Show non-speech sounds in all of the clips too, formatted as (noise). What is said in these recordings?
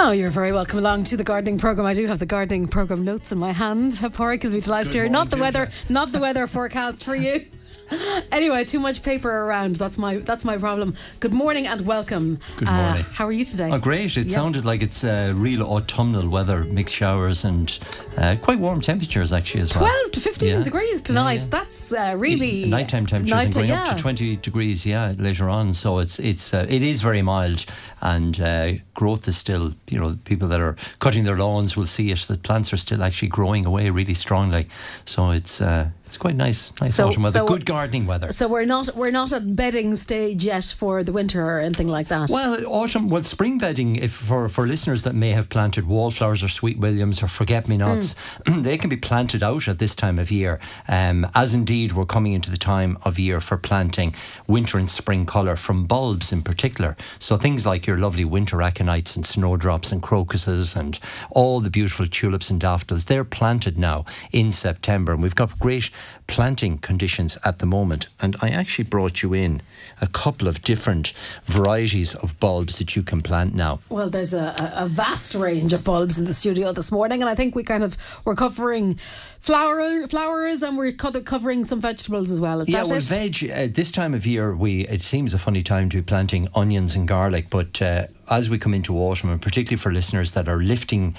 Oh, you're very welcome along to the gardening program. I do have the gardening program notes in my hand. Pádraig will be delighted to hear. Not the weather, not the weather forecast for you. (laughs) anyway, too much paper around. That's my that's my problem. Good morning and welcome. Good morning. Uh, how are you today? Oh, great. It sounded like it's uh, real autumnal weather, mixed showers and uh, quite warm temperatures actually as well. 12 to 15 Yeah. degrees tonight. That's uh, really Nighttime temperatures and going yeah. up to 20 degrees, yeah, later on. So it's it's uh, it is very mild, and uh, growth is still. You know, people that are cutting their lawns will see it. The plants are still actually growing away really strongly. So it's uh, it's quite nice. Nice So- autumn weather. so- Good gardening weather. So we're not we're not at bedding stage yet for the winter or anything like that. Well, autumn, well, spring bedding, if for, for listeners that may have planted wallflowers or sweet williams or forget me nots, (clears throat) they can be planted out at this time of year. Um, as indeed, we're coming into the time of year for planting winter and spring colour from bulbs in particular. So things like your lovely winter aconites and snowdrops and crocuses and all the beautiful tulips and daffodils, they're planted now in September. And we've got great planting conditions at the moment. And I actually brought you in a couple of different varieties of bulbs that you can plant now. Well, there's a, a vast range of bulbs in the studio this morning, and I think we kind of we're covering flower flowers and we're covering some vegetables as well. Is Yeah, well, it? veg. Uh, this time of year, we it seems a funny time to be planting onions and garlic, but uh, as we come into autumn, and particularly for listeners that are lifting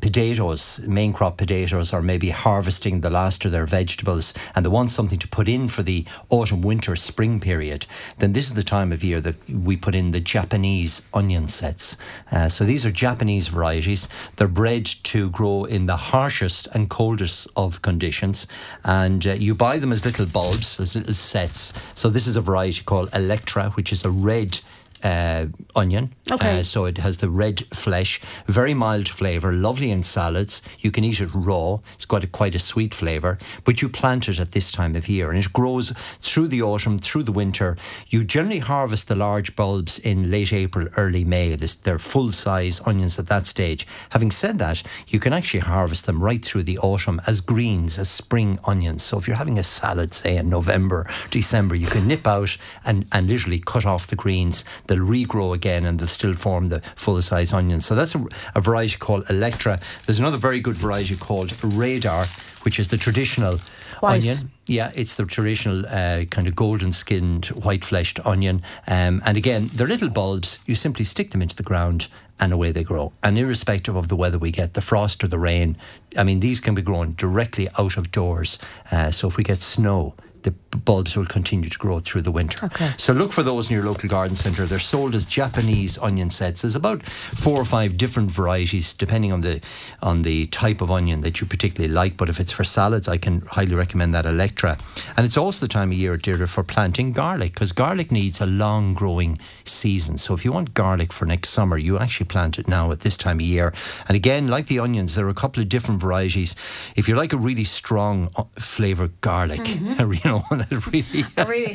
potatoes, main crop potatoes, or maybe harvesting the last of their vegetables, and they want something to put in for the autumn, winter, spring period, then this is the time of year that we put in the Japanese onion sets. Uh, so these are Japanese varieties. They're bred to grow in the harshest and coldest of conditions, and uh, you buy them as little bulbs, as little sets. So this is a variety called Electra, which is a red. Uh, onion. Okay. Uh, so it has the red flesh, very mild flavour, lovely in salads. You can eat it raw. It's got a, quite a sweet flavour. But you plant it at this time of year and it grows through the autumn, through the winter. You generally harvest the large bulbs in late April, early May. This, they're full size onions at that stage. Having said that, you can actually harvest them right through the autumn as greens, as spring onions. So if you're having a salad, say in November, December, you can nip out and, and literally cut off the greens. They'll regrow again and they'll still form the full size onions. So that's a, a variety called Electra. There's another very good variety called Radar, which is the traditional onion. Yeah, it's the traditional uh, kind of golden skinned, white fleshed onion. Um, and again, they're little bulbs. You simply stick them into the ground and away they grow. And irrespective of the weather we get, the frost or the rain, I mean, these can be grown directly out of doors. Uh, so if we get snow, the bulbs will continue to grow through the winter. Okay. So look for those in your local garden centre. They're sold as Japanese onion sets. There's about four or five different varieties depending on the on the type of onion that you particularly like. But if it's for salads, I can highly recommend that Electra. And it's also the time of year, Deirdre, for planting garlic because garlic needs a long growing season. So if you want garlic for next summer, you actually plant it now at this time of year. And again, like the onions, there are a couple of different varieties. If you like a really strong uh, flavoured garlic, (laughs) you know, that (laughs) really, really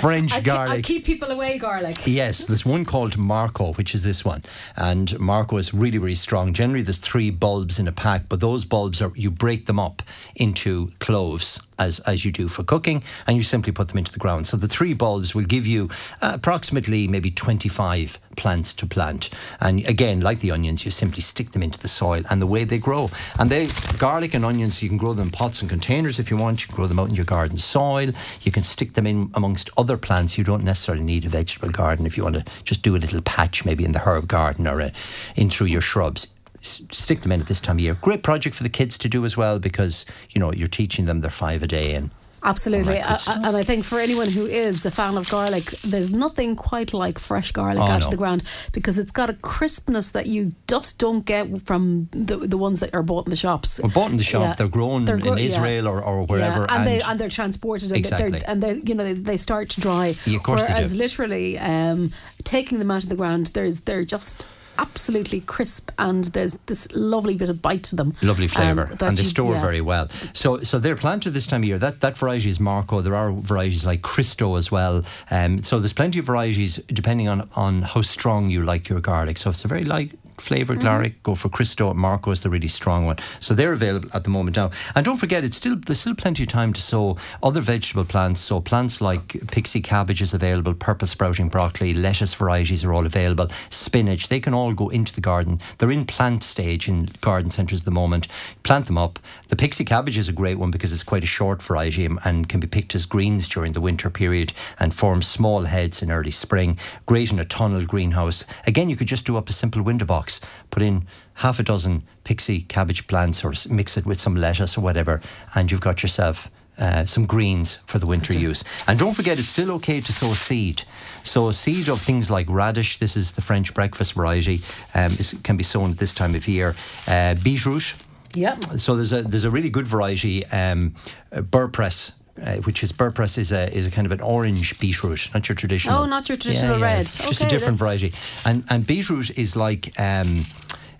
French I, I, garlic. I keep people away, garlic. Yes, there's one called Marco, which is this one, and Marco is really, really strong. Generally, there's three bulbs in a pack, but those bulbs are you break them up into cloves as as you do for cooking, and you simply put them into the ground. So the three bulbs will give you uh, approximately maybe 25 plants to plant. And again, like the onions, you simply stick them into the soil, and the way they grow. And they garlic and onions, you can grow them in pots and containers if you want. You can grow them out in your garden soil. You can stick them in amongst other plants. You don't necessarily need a vegetable garden if you want to just do a little patch, maybe in the herb garden or uh in through your shrubs. Stick them in at this time of year. Great project for the kids to do as well because you know you're teaching them their five a day and Absolutely. I- I- and I think for anyone who is a fan of garlic, there's nothing quite like fresh garlic Oh, out no. of the ground because it's got a crispness that you just don't get from the, the ones that are bought in the shops. Well, bought in the shop, Yeah. they're grown They're in gro- yeah. Israel or, or wherever. Yeah, and, they and they're transported and Exactly. they're and they you know they, they start to dry. Yeah, of course they Whereas literally um, taking them out of the ground, there's they're just absolutely crisp and there's this lovely bit of bite to them. Lovely flavour, um, and they you- store yeah. very well. So, so they're planted this time of year. That that variety is Marco. There are varieties like Cristo as well. Um, so there's plenty of varieties depending on on how strong you like your garlic. So it's a very light flavored mm-hmm. Larrick, go for Cristo. Marco is the really strong one. So they're available at the moment now. And don't forget, it's still there's still plenty of time to sow other vegetable plants. So plants like pixie cabbage is available, purple sprouting broccoli, lettuce varieties are all available, spinach. They can all go into the garden. They're in plant stage in garden centres at the moment. Plant them up. The pixie cabbage is a great one because it's quite a short variety and, and can be picked as greens during the winter period and form small heads in early spring. Great in a tunnel greenhouse. Again, you could just do up a simple window box, put in half a dozen pixie cabbage plants or mix it with some lettuce or whatever, and you've got yourself uh, some greens for the winter use. And don't forget, it's still okay to sow seed. So, seed of things like radish, this is the French breakfast variety, um, is, can be sown at this time of year. Uh, beetroot. Yep. So, there's a, there's a really good variety, um, uh, burpress uh, which is burpress is a is a kind of an orange beetroot, not your traditional. Oh, not your traditional yeah, yeah, red. It's just okay, a different then. variety. And and beetroot is like um,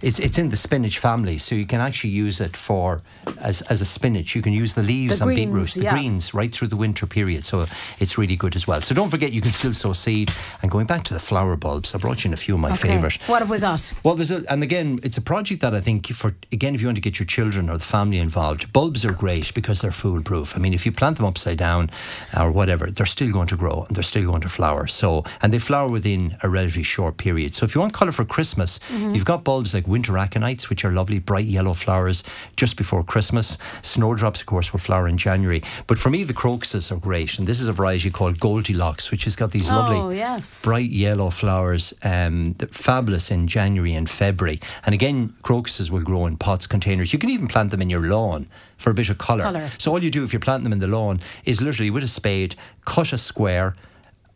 it's it's in the spinach family, so you can actually use it for as, as a spinach. You can use the leaves the on greens, beetroot, the yeah. greens, right through the winter period. So it's really good as well. So don't forget, you can still sow seed. And going back to the flower bulbs, I brought you in a few of my okay. favourite. What have we got? Well, there's a, and again, it's a project that I think for again, if you want to get your children or the family involved, bulbs are great because they're foolproof. I mean, if you plant them upside down or whatever, they're still going to grow and they're still going to flower. So and they flower within a relatively short period. So if you want colour for Christmas, mm-hmm. you've got bulbs like winter aconites, which are lovely bright yellow flowers just before Christmas. Snowdrops, of course, will flower in January. But for me, the crocuses are great. And this is a variety called Goldilocks, which has got these lovely oh, yes. bright yellow flowers, um, fabulous in January and February. And again, crocuses will grow in pots, containers. You can even plant them in your lawn for a bit of colour. colour. So all you do if you're planting them in the lawn is literally with a spade, cut a square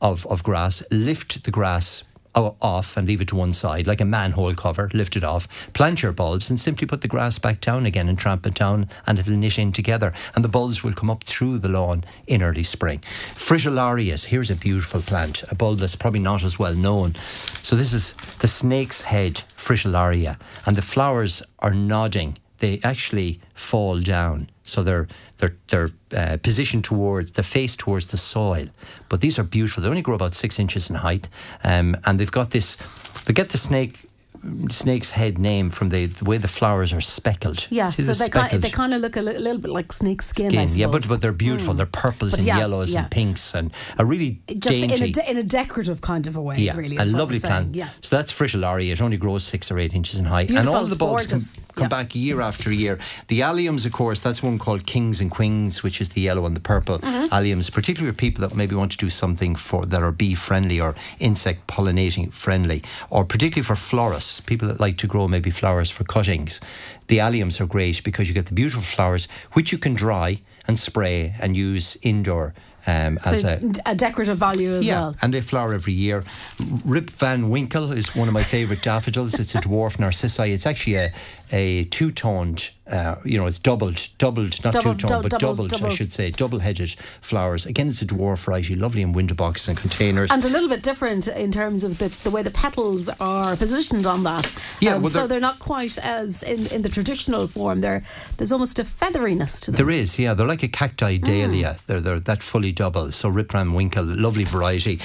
of, of grass, lift the grass off and leave it to one side, like a manhole cover, lift it off, plant your bulbs and simply put the grass back down again and tramp it down and it'll knit in together and the bulbs will come up through the lawn in early spring. Fritillaria, here's a beautiful plant, a bulb that's probably not as well known. So this is the snake's head fritillaria and the flowers are nodding. They actually fall down. So they're they're they're uh, positioned towards the face towards the soil. But these are beautiful. They only grow about six inches in height, um, and they've got this. They get the snake snake's head name from the, the way the flowers are speckled. Yeah, See so they kind, they kind of look a li- little bit like snake skin. skin yeah, but but they're beautiful. Mm. They're purples but and yeah, yellows yeah. and pinks and a really just dainty. in a, de- in a decorative kind of a way. Yeah, really, a lovely plant. Yeah. So that's fritillaria. It only grows six or eight inches in height, beautiful, and all the bulbs gorgeous. Come, come back year after year. The alliums, of course, that's one called kings and queens, which is the yellow and the purple mm-hmm. alliums, particularly for people that maybe want to do something for that are bee friendly or insect pollinating friendly, or particularly for florists, people that like to grow maybe flowers for cuttings. The alliums are great because you get the beautiful flowers which you can dry and spray and use indoor. Um, so as a, a, decorative value as yeah, well. and they flower every year. Rip Van Winkle is one of my favourite daffodils. It's a dwarf narcissi. It's actually a, a two toned, uh, you know, it's doubled, doubled, not two toned, but doubled, doubled, I should say, double headed flowers. Again, it's a dwarf variety, lovely in window boxes and containers. And a little bit different in terms of the, the way the petals are positioned on that. Yeah, um, well, so they're not quite as in, in the traditional form. There, there's almost a featheriness to them. There is, yeah. They're like a cacti dahlia. Mm. They're, they're that fully double. So Rip Van Winkle, lovely variety.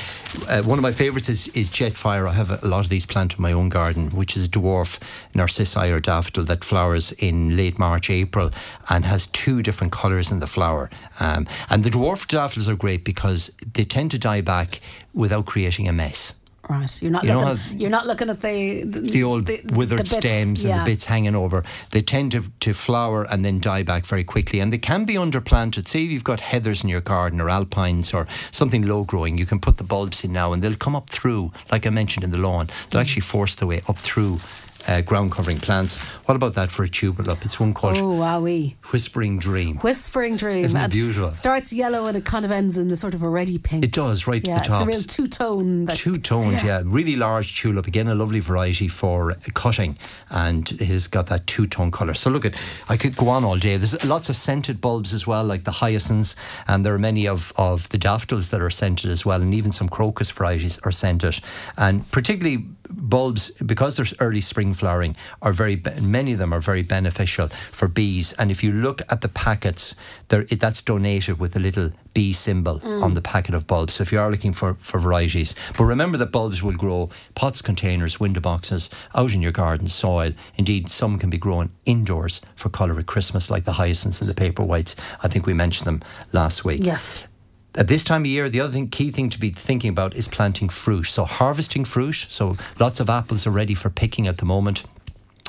Uh, one of my favourites is, is Jetfire. I have a lot of these planted in my own garden, which is a dwarf narcissi or daffodil that flowers in late March, April, and has two different colours in the flower. Um, and the dwarf daffodils are great because they tend to die back without creating a mess. Right, you're not you looking. You're not looking at the the, the old the, withered the stems yeah. and the bits hanging over. They tend to, to flower and then die back very quickly, and they can be underplanted. Say you've got heathers in your garden or alpines or something low growing, you can put the bulbs in now, and they'll come up through. Like I mentioned in the lawn, they'll mm. actually force their way up through uh, ground covering plants. What about that for a tulip? It's one called oh, wowee. Whispering Dream. Whispering Dream. Isn't it beautiful? Starts yellow and it kind of ends in the sort of a ready pink. It does, right yeah, to the top. It's a real two tone. Two toned, yeah. yeah. Really large tulip. Again, a lovely variety for cutting, and it has got that two tone colour. So look at, I could go on all day. There's lots of scented bulbs as well, like the hyacinths, and there are many of, of the daffodils that are scented as well, and even some crocus varieties are scented. And particularly bulbs, because there's early spring flowering are very many of them are very beneficial for bees. And if you look at the packets, that's donated with a little bee symbol mm. on the packet of bulbs. So if you are looking for, for varieties, but remember that bulbs will grow pots, containers, window boxes, out in your garden, soil. Indeed, some can be grown indoors for colour at Christmas, like the hyacinths and the paper whites. I think we mentioned them last week. Yes at this time of year, the other thing, key thing to be thinking about is planting fruit. So harvesting fruit. So lots of apples are ready for picking at the moment.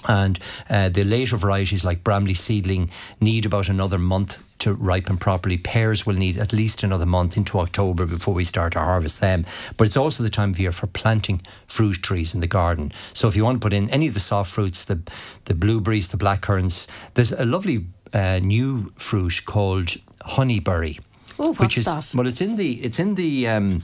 And uh, the later varieties like Bramley seedling need about another month to ripen properly. Pears will need at least another month into October before we start to harvest them. But it's also the time of year for planting fruit trees in the garden. So if you want to put in any of the soft fruits, the the blueberries, the blackcurrants, there's a lovely uh, new fruit called honeyberry. Oh, which is that? well, it's in the it's in the. Um,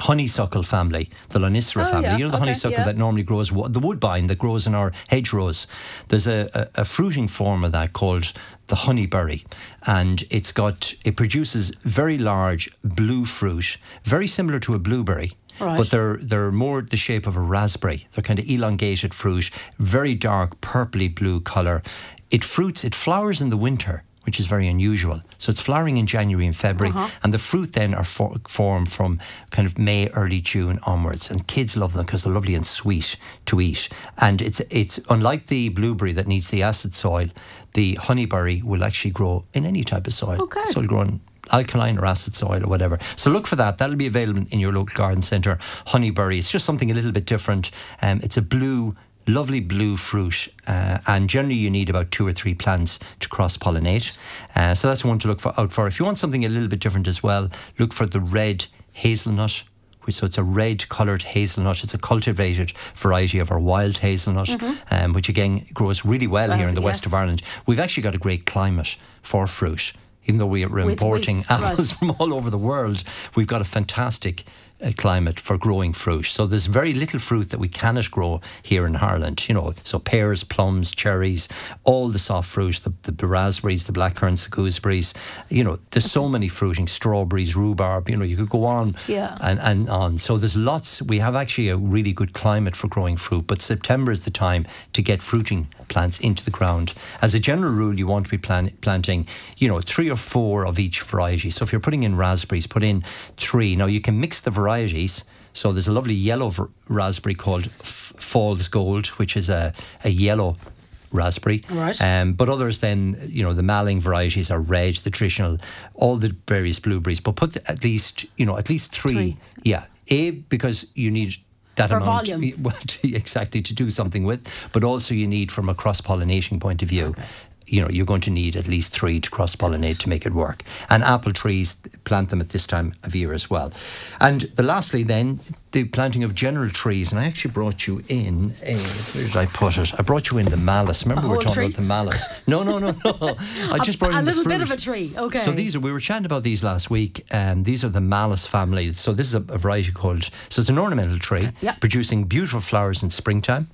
honeysuckle family, the Lonicera oh, family. Yeah. You know the okay, honeysuckle yeah. that normally grows, the woodbine that grows in our hedgerows. There's a, a, a, fruiting form of that called the honeyberry, and it's got it produces very large blue fruit, very similar to a blueberry. Right. But they're they're more the shape of a raspberry. They're kind of elongated fruit, very dark purpley blue color. It fruits, it flowers in the winter which is very unusual. So it's flowering in January and February, uh-huh. and the fruit then are for, formed from kind of May, early June onwards. And kids love them because they're lovely and sweet to eat. And it's it's unlike the blueberry that needs the acid soil. The honeyberry will actually grow in any type of soil. Okay. So it'll grow in alkaline or acid soil or whatever. So look for that. That'll be available in your local garden centre. Honeyberry. It's just something a little bit different. Um, it's a blue lovely blue fruit, uh, and generally you need about two or three plants to cross pollinate. Uh, so that's one to look for, out for. If you want something a little bit different as well, look for the red hazelnut. So it's a red coloured hazelnut. It's a cultivated variety of our wild hazelnut, mm-hmm. um, which again grows really well, well here in the yes. west of Ireland. We've actually got a great climate for fruit even though we are importing apples right. (laughs) from all over the world, we've got a fantastic Uh, climate for growing fruit. So there's very little fruit that we cannot grow here in Ireland. You know, so pears, plums, cherries, all the soft fruit, the, the, raspberries, the blackcurrants, the gooseberries. You know, there's so many fruiting, strawberries, rhubarb. You know, you could go on yeah. and, and on. So there's lots. We have actually a really good climate for growing fruit, but September is the time to get fruiting plants into the ground. As a general rule, you want to be plan- planting, you know, three or four of each variety. So if you're putting in raspberries, put in three. Now you can mix the varieties. So there's a lovely yellow v- raspberry called F- Falls Gold, which is a, a yellow raspberry. Right. Um, but others then, you know, the Malling varieties are red, the traditional, all the various blueberries. But put the, at least, you know, at least three. three. Yeah. A, because you need that For amount volume. (laughs) well, to, (laughs) exactly to do something with but also you need from a cross pollination point of view okay. You know you're going to need at least three to cross pollinate to make it work and apple trees plant them at this time of year as well and the lastly then the planting of general trees and I actually brought you in a, where did I put it I brought you in the Malus remember we were talking tree? about the Malus no no no no (laughs) I just brought a in the little bit of a tree. Okay. So these are we were chatting about these last week. Um, these are the Malus family. So this is a, a variety called. So it's an ornamental tree, producing beautiful flowers in springtime.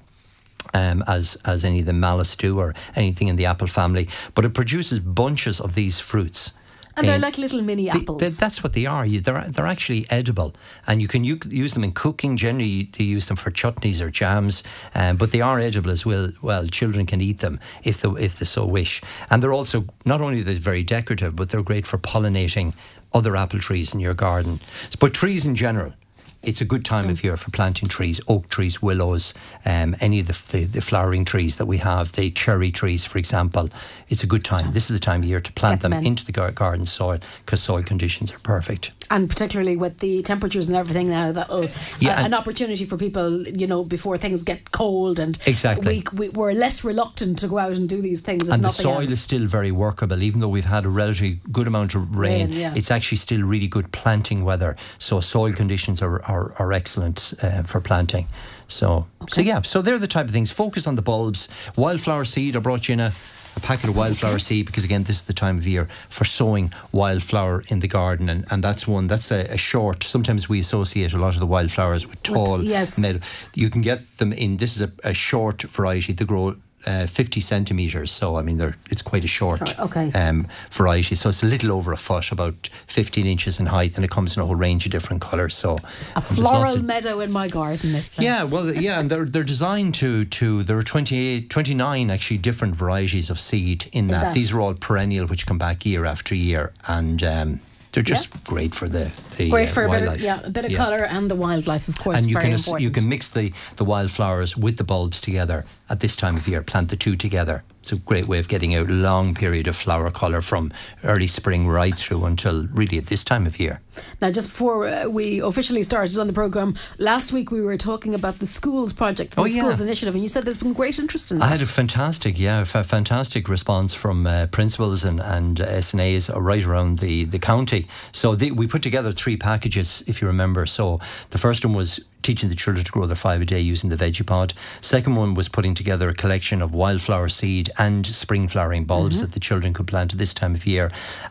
Um, as as any of the Malus do, or anything in the apple family, but it produces bunches of these fruits. and they're like little mini apples. they- that's what they are. You, they're they're actually edible, and you can u- use them in cooking. Generally, they use them for chutneys or jams, um, but they are edible as well. Well, children can eat them if they if they so wish, and they're also not only they're very decorative, but they're great for pollinating other apple trees in your garden. But trees in general. It's a good time of year for planting trees, oak trees, willows, um, any of the, the, the flowering trees that we have, the cherry trees, for example. It's a good time. This is the time of year to plant Get them in. into the garden soil because soil conditions are perfect. And particularly with the temperatures and everything now, that'll Yeah, a- an opportunity for people, you know, before things get cold and Exactly. we, we we're less reluctant to go out and do these things. And the soil else. is still very workable, even though we've had a relatively good amount of rain. Rain, yeah. It's actually still really good planting weather. So soil conditions are are, are excellent uh, for planting. So so yeah, so they're the type of things. Focus on the bulbs. Wildflower seed. I brought you in a. A packet of wildflower seed because again this is the time of year for sowing wildflower in the garden and, and that's one that's a, a short sometimes we associate a lot of the wildflowers with tall yes. meadow you can get them in this is a, a short variety they grow uh, 50 centimetres. So, I mean, they're, it's quite a short okay. um, variety. So, it's a little over a foot, about 15 inches in height, and it comes in a whole range of different colours. So, A floral meadow in my garden, it says. yeah, well, yeah, and they're they're designed to to there are 28, 29 actually different varieties of seed in that. that. These are all perennial, which come back year after year, and um, they're just great for the the Great uh, for a bit, wildlife. of, yeah, a bit of Yeah. colour and the wildlife, of course, And you can important. you can mix the the wildflowers with the bulbs together at this time of year. Plant the two together. It's a great way of getting out a long period of flower colour from early spring right through until really at this time of year. Now, just before uh, we officially started on the programme, last week we were talking about the schools project, the Oh, yeah. schools initiative, and you said there's been great interest in that. I had a fantastic, yeah, a fantastic response from uh, principals and, and SNAs right around the, the county. So we put together three packages, if you remember. So the first one was teaching the children to grow their five a day using the veggie pod. Second one was putting together a collection of wildflower seed and spring flowering bulbs Mm-hmm. that the children could plant at this time of year.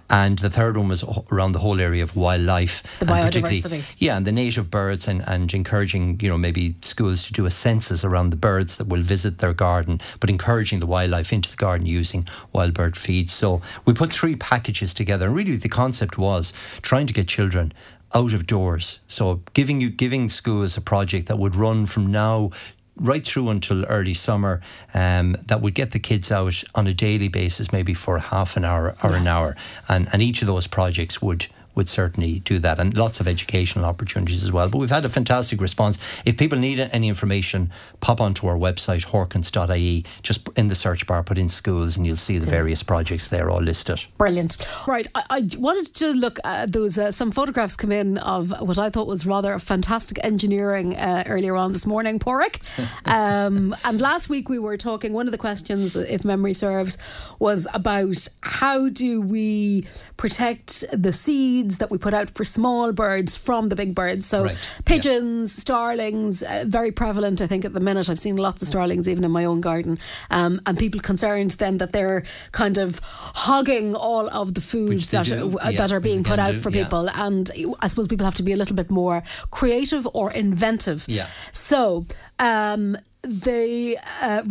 And the third one was around the whole area of wildlife. The and particularly- biodiversity. yeah, and the native birds and, and encouraging, you know, maybe schools to do a census around the birds that will visit their garden, but encouraging the wildlife into the garden using wild bird feeds. So we put three packages together. And really the concept was trying to get children out of doors. So giving you giving schools a project that would run from now right through until early summer um, that would get the kids out on a daily basis maybe for half an hour or an hour and, and each of those projects would would certainly do that and lots of educational opportunities as well but we've had a fantastic response if people need any information pop onto our website horkans.ie just in the search bar put in schools and you'll see the various projects there all listed Brilliant. Right, I, I wanted to look at there was uh, some photographs come in of what I thought was rather fantastic engineering uh, earlier on this morning, Pádraig. (laughs) um, and last week we were talking. One of the questions, if memory serves, was about how do we protect the seeds that we put out for small birds from the big birds. So Right, pigeons, starlings, uh, very prevalent. I think at the minute I've seen lots of starlings even in my own garden, um, and people concerned then that they're kind of hogging all of the food that uh, yeah, that are being put out do, for yeah. people. And I suppose people have to be a little bit more creative or inventive. Yeah. So. Um, they, uh,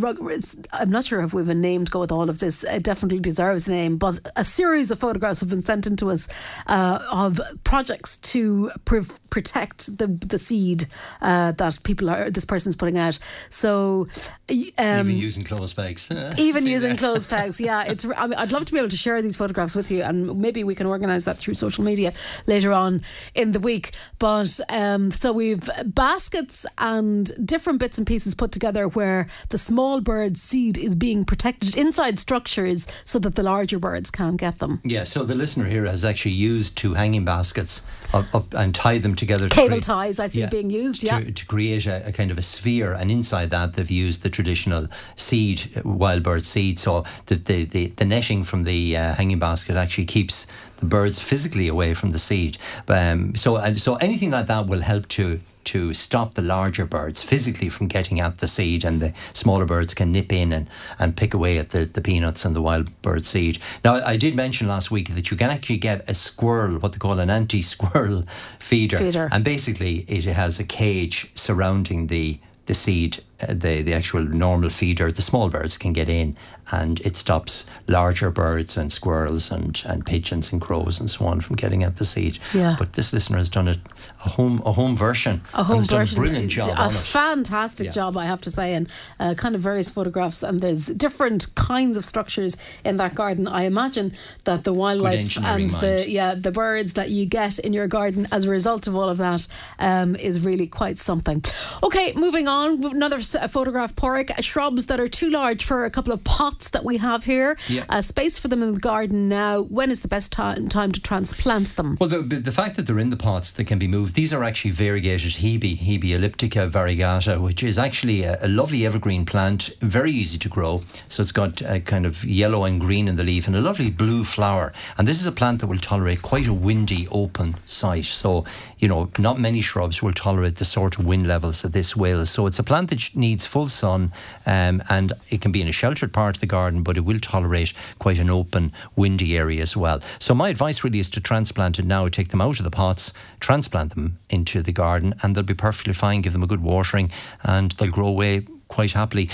I'm not sure if we've a name to go with all of this. It definitely deserves a name, but a series of photographs have been sent in to us uh, of projects to pre- protect the the seed uh, that people are. This person's putting out. So, um, even using clothes pegs, (laughs) even using there? clothes (laughs) pegs yeah it's I mean, i'd love to be able to share these photographs with you and maybe we can organize that through social media later on in the week but um, so we've baskets and different bits and pieces put together where the small bird seed is being protected inside structures so that the larger birds can't get them Yeah, so the listener here has actually used two hanging baskets up, up and tied them together. To Cable create- ties, I see being used, yeah. To, to create a, a kind of a sphere, and inside that they've used the traditional seed, wild bird seed. So the the, the, the netting from the uh, hanging basket actually keeps the birds physically away from the seed. Um, so so anything like that will help to to stop the larger birds physically from getting at the seed and the smaller birds can nip in and, and pick away at the, the peanuts and the wild bird seed. Now, I did mention last week that you can actually get a squirrel, what they call an anti squirrel (laughs) feeder. Feeder. And basically, it has a cage surrounding the the seed, the the actual normal feeder. The small birds can get in, and it stops larger birds and squirrels and, and pigeons and crows and so on from getting at the seed. Yeah. But this listener has done it a home a home version. a home and has done version. a brilliant job a fantastic Yeah. job, I have to say, and uh, kind of various photographs. And there's different kinds of structures in that garden. I imagine that the wildlife and the yeah the birds that you get in your garden as a result of all of that um, is really quite something. Okay, moving on. Another s- uh, photograph, Pádraig. Uh, shrubs that are too large for a couple of pots that we have here. Yeah. Uh, space for them in the garden now. When is the best time time to transplant them? Well, the, the fact that they're in the pots that can be moved, these are actually variegated hebe, Hebe elliptica variegata, which is actually a, a lovely evergreen plant, very easy to grow. So it's got a kind of yellow and green in the leaf and a lovely blue flower. And this is a plant that will tolerate quite a windy, open site. So, you know, not many shrubs will tolerate the sort of wind levels that this will. So it's a plant that needs full sun um, and it can be in a sheltered part of the garden, but it will tolerate quite an open, windy area as well. So my advice really is to transplant it now, take them out of the pots, transplant them into the garden, and they'll be perfectly fine. Give them a good watering, and they'll grow away quite happily.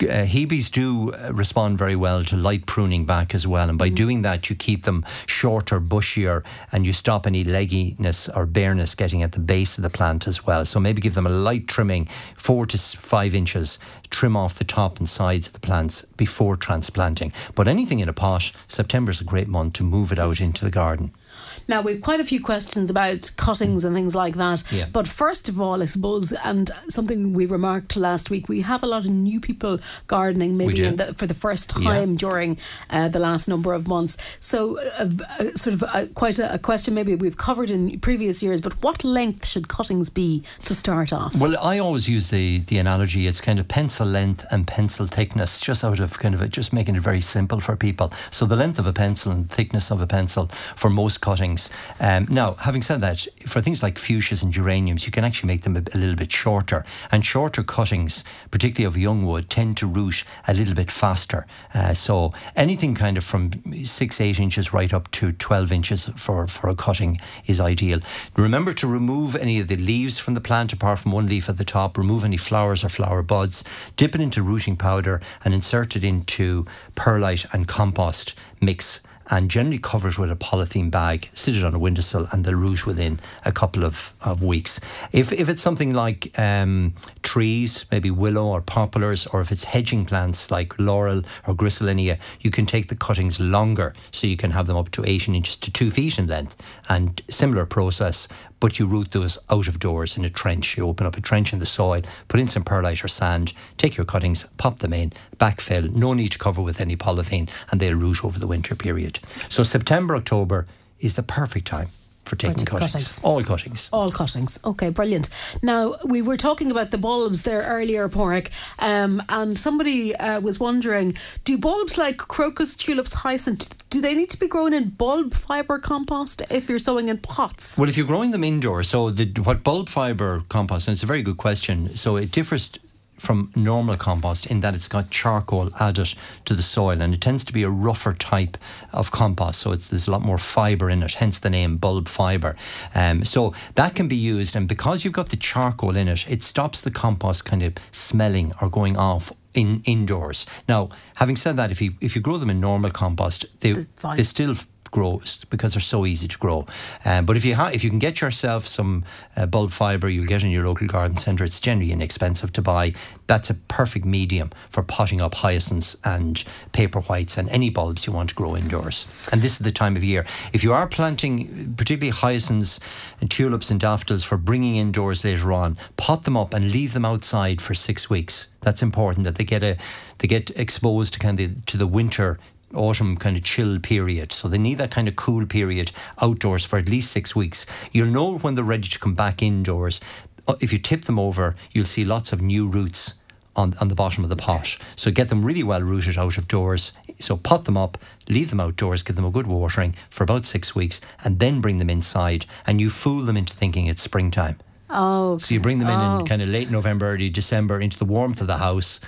Uh, Hebes do uh, respond very well to light pruning back as well. And by mm. doing that, you keep them shorter, bushier, and you stop any legginess or bareness getting at the base of the plant as well. So maybe give them a light trimming, four to five inches, trim off the top and sides of the plants before transplanting. But anything in a pot, September is a great month to move it out into the garden. Now, we've quite a few questions about cuttings and things like that. Yeah. But first of all, I suppose, and something we remarked last week, we have a lot of new people gardening maybe the, for the first time yeah. during uh, the last number of months. So, uh, uh, sort of uh, quite a, a, question maybe we've covered in previous years, but what length should cuttings be to start off? Well, I always use the, the analogy it's kind of pencil length and pencil thickness, just out of kind of a, just making it very simple for people. So, the length of a pencil and thickness of a pencil for most cuttings things. Um, now, having said that, for things like fuchsias and geraniums, you can actually make them a, a, little bit shorter. And shorter cuttings, particularly of young wood, tend to root a little bit faster. Uh, so anything kind of from six, eight inches right up to 12 inches for, for a cutting is ideal. Remember to remove any of the leaves from the plant apart from one leaf at the top, remove any flowers or flower buds, dip it into rooting powder and insert it into perlite and compost mix and generally cover it with a polythene bag, sit it on a windowsill, and they'll root within a couple of, of weeks. If, if it's something like um, trees, maybe willow or poplars, or if it's hedging plants like laurel or griselinia, you can take the cuttings longer so you can have them up to 18 inches to 2 feet in length. And similar process, but you root those out of doors in a trench. You open up a trench in the soil, put in some perlite or sand, take your cuttings, pop them in, backfill, no need to cover with any polythene, and they'll root over the winter period. So September, October is the perfect time for taking cuttings. cuttings. All cuttings. All cuttings. Okay, brilliant. Now, we were talking about the bulbs there earlier, Pádraig, um, and somebody uh, was wondering do bulbs like crocus, tulips, hyacinth, do they need to be grown in bulb fibre compost if you're sowing in pots? Well, if you're growing them indoors, so the, what bulb fibre compost, and it's a very good question, so it differs from normal compost in that it's got charcoal added to the soil and it tends to be a rougher type of compost. So it's, there's a lot more fibre in it, hence the name bulb fibre. Um, so that can be used, and because you've got the charcoal in it, it stops the compost kind of smelling or going off in indoors. Now, having said that, if you if you grow them in normal compost, they they still grows because they're so easy to grow. Um, but if you ha- if you can get yourself some uh, bulb fibre, you'll get in your local garden centre. It's generally inexpensive to buy. That's a perfect medium for potting up hyacinths and paper whites and any bulbs you want to grow indoors. And this is the time of year. If you are planting particularly hyacinths and tulips and daffodils for bringing indoors later on, pot them up and leave them outside for six weeks. That's important that they get a they get exposed to kind of to the winter autumn kind of chill period. So they need that kind of cool period outdoors for at least six weeks. You'll know when they're ready to come back indoors. Uh, if you tip them over, you'll see lots of new roots on, on the bottom of the pot. So get them really well rooted out of doors. So pot them up, leave them outdoors, give them a good watering for about six weeks, and then bring them inside. And you fool them into thinking it's springtime. Oh, okay. so you bring them in oh. in kind of late November, early December into the warmth of the house,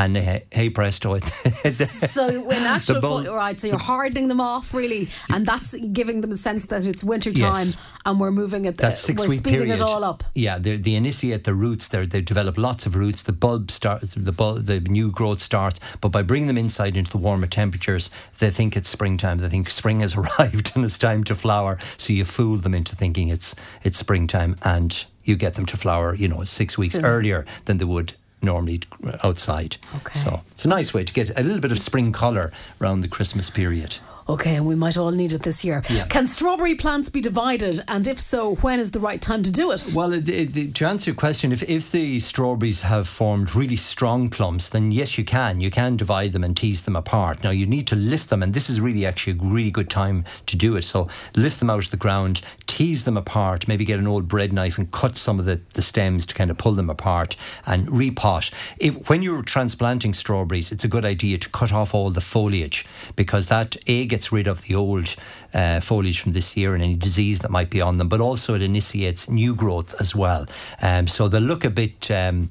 and hey presto (laughs) so in actual point, right so you're hardening them off really and that's giving them a sense that it's winter time yes. and we're moving it that six we're week speeding period. it all up yeah they initiate the roots they they develop lots of roots the bulb starts. the bulb, the new growth starts but by bringing them inside into the warmer temperatures they think it's springtime they think spring has (laughs) arrived and it's time to flower so you fool them into thinking it's it's springtime and you get them to flower, you know, six weeks so, earlier than they would normally outside. Okay. So it's a nice way to get a little bit of spring colour around the Christmas period. Okay, and we might all need it this year. Yeah. Can strawberry plants be divided? And if so, when is the right time to do it? Well, it, it, to answer your question, if, if the strawberries have formed really strong clumps, then yes, you can. You can divide them and tease them apart. Now, you need to lift them, and this is really actually a really good time to do it. So, lift them out of the ground, tease them apart, maybe get an old bread knife and cut some of the, the stems to kind of pull them apart and repot. If, when you're transplanting strawberries, it's a good idea to cut off all the foliage because that A gets rid of the old uh, foliage from this year and any disease that might be on them, but also it initiates new growth as well. Um, so they look a bit. Um,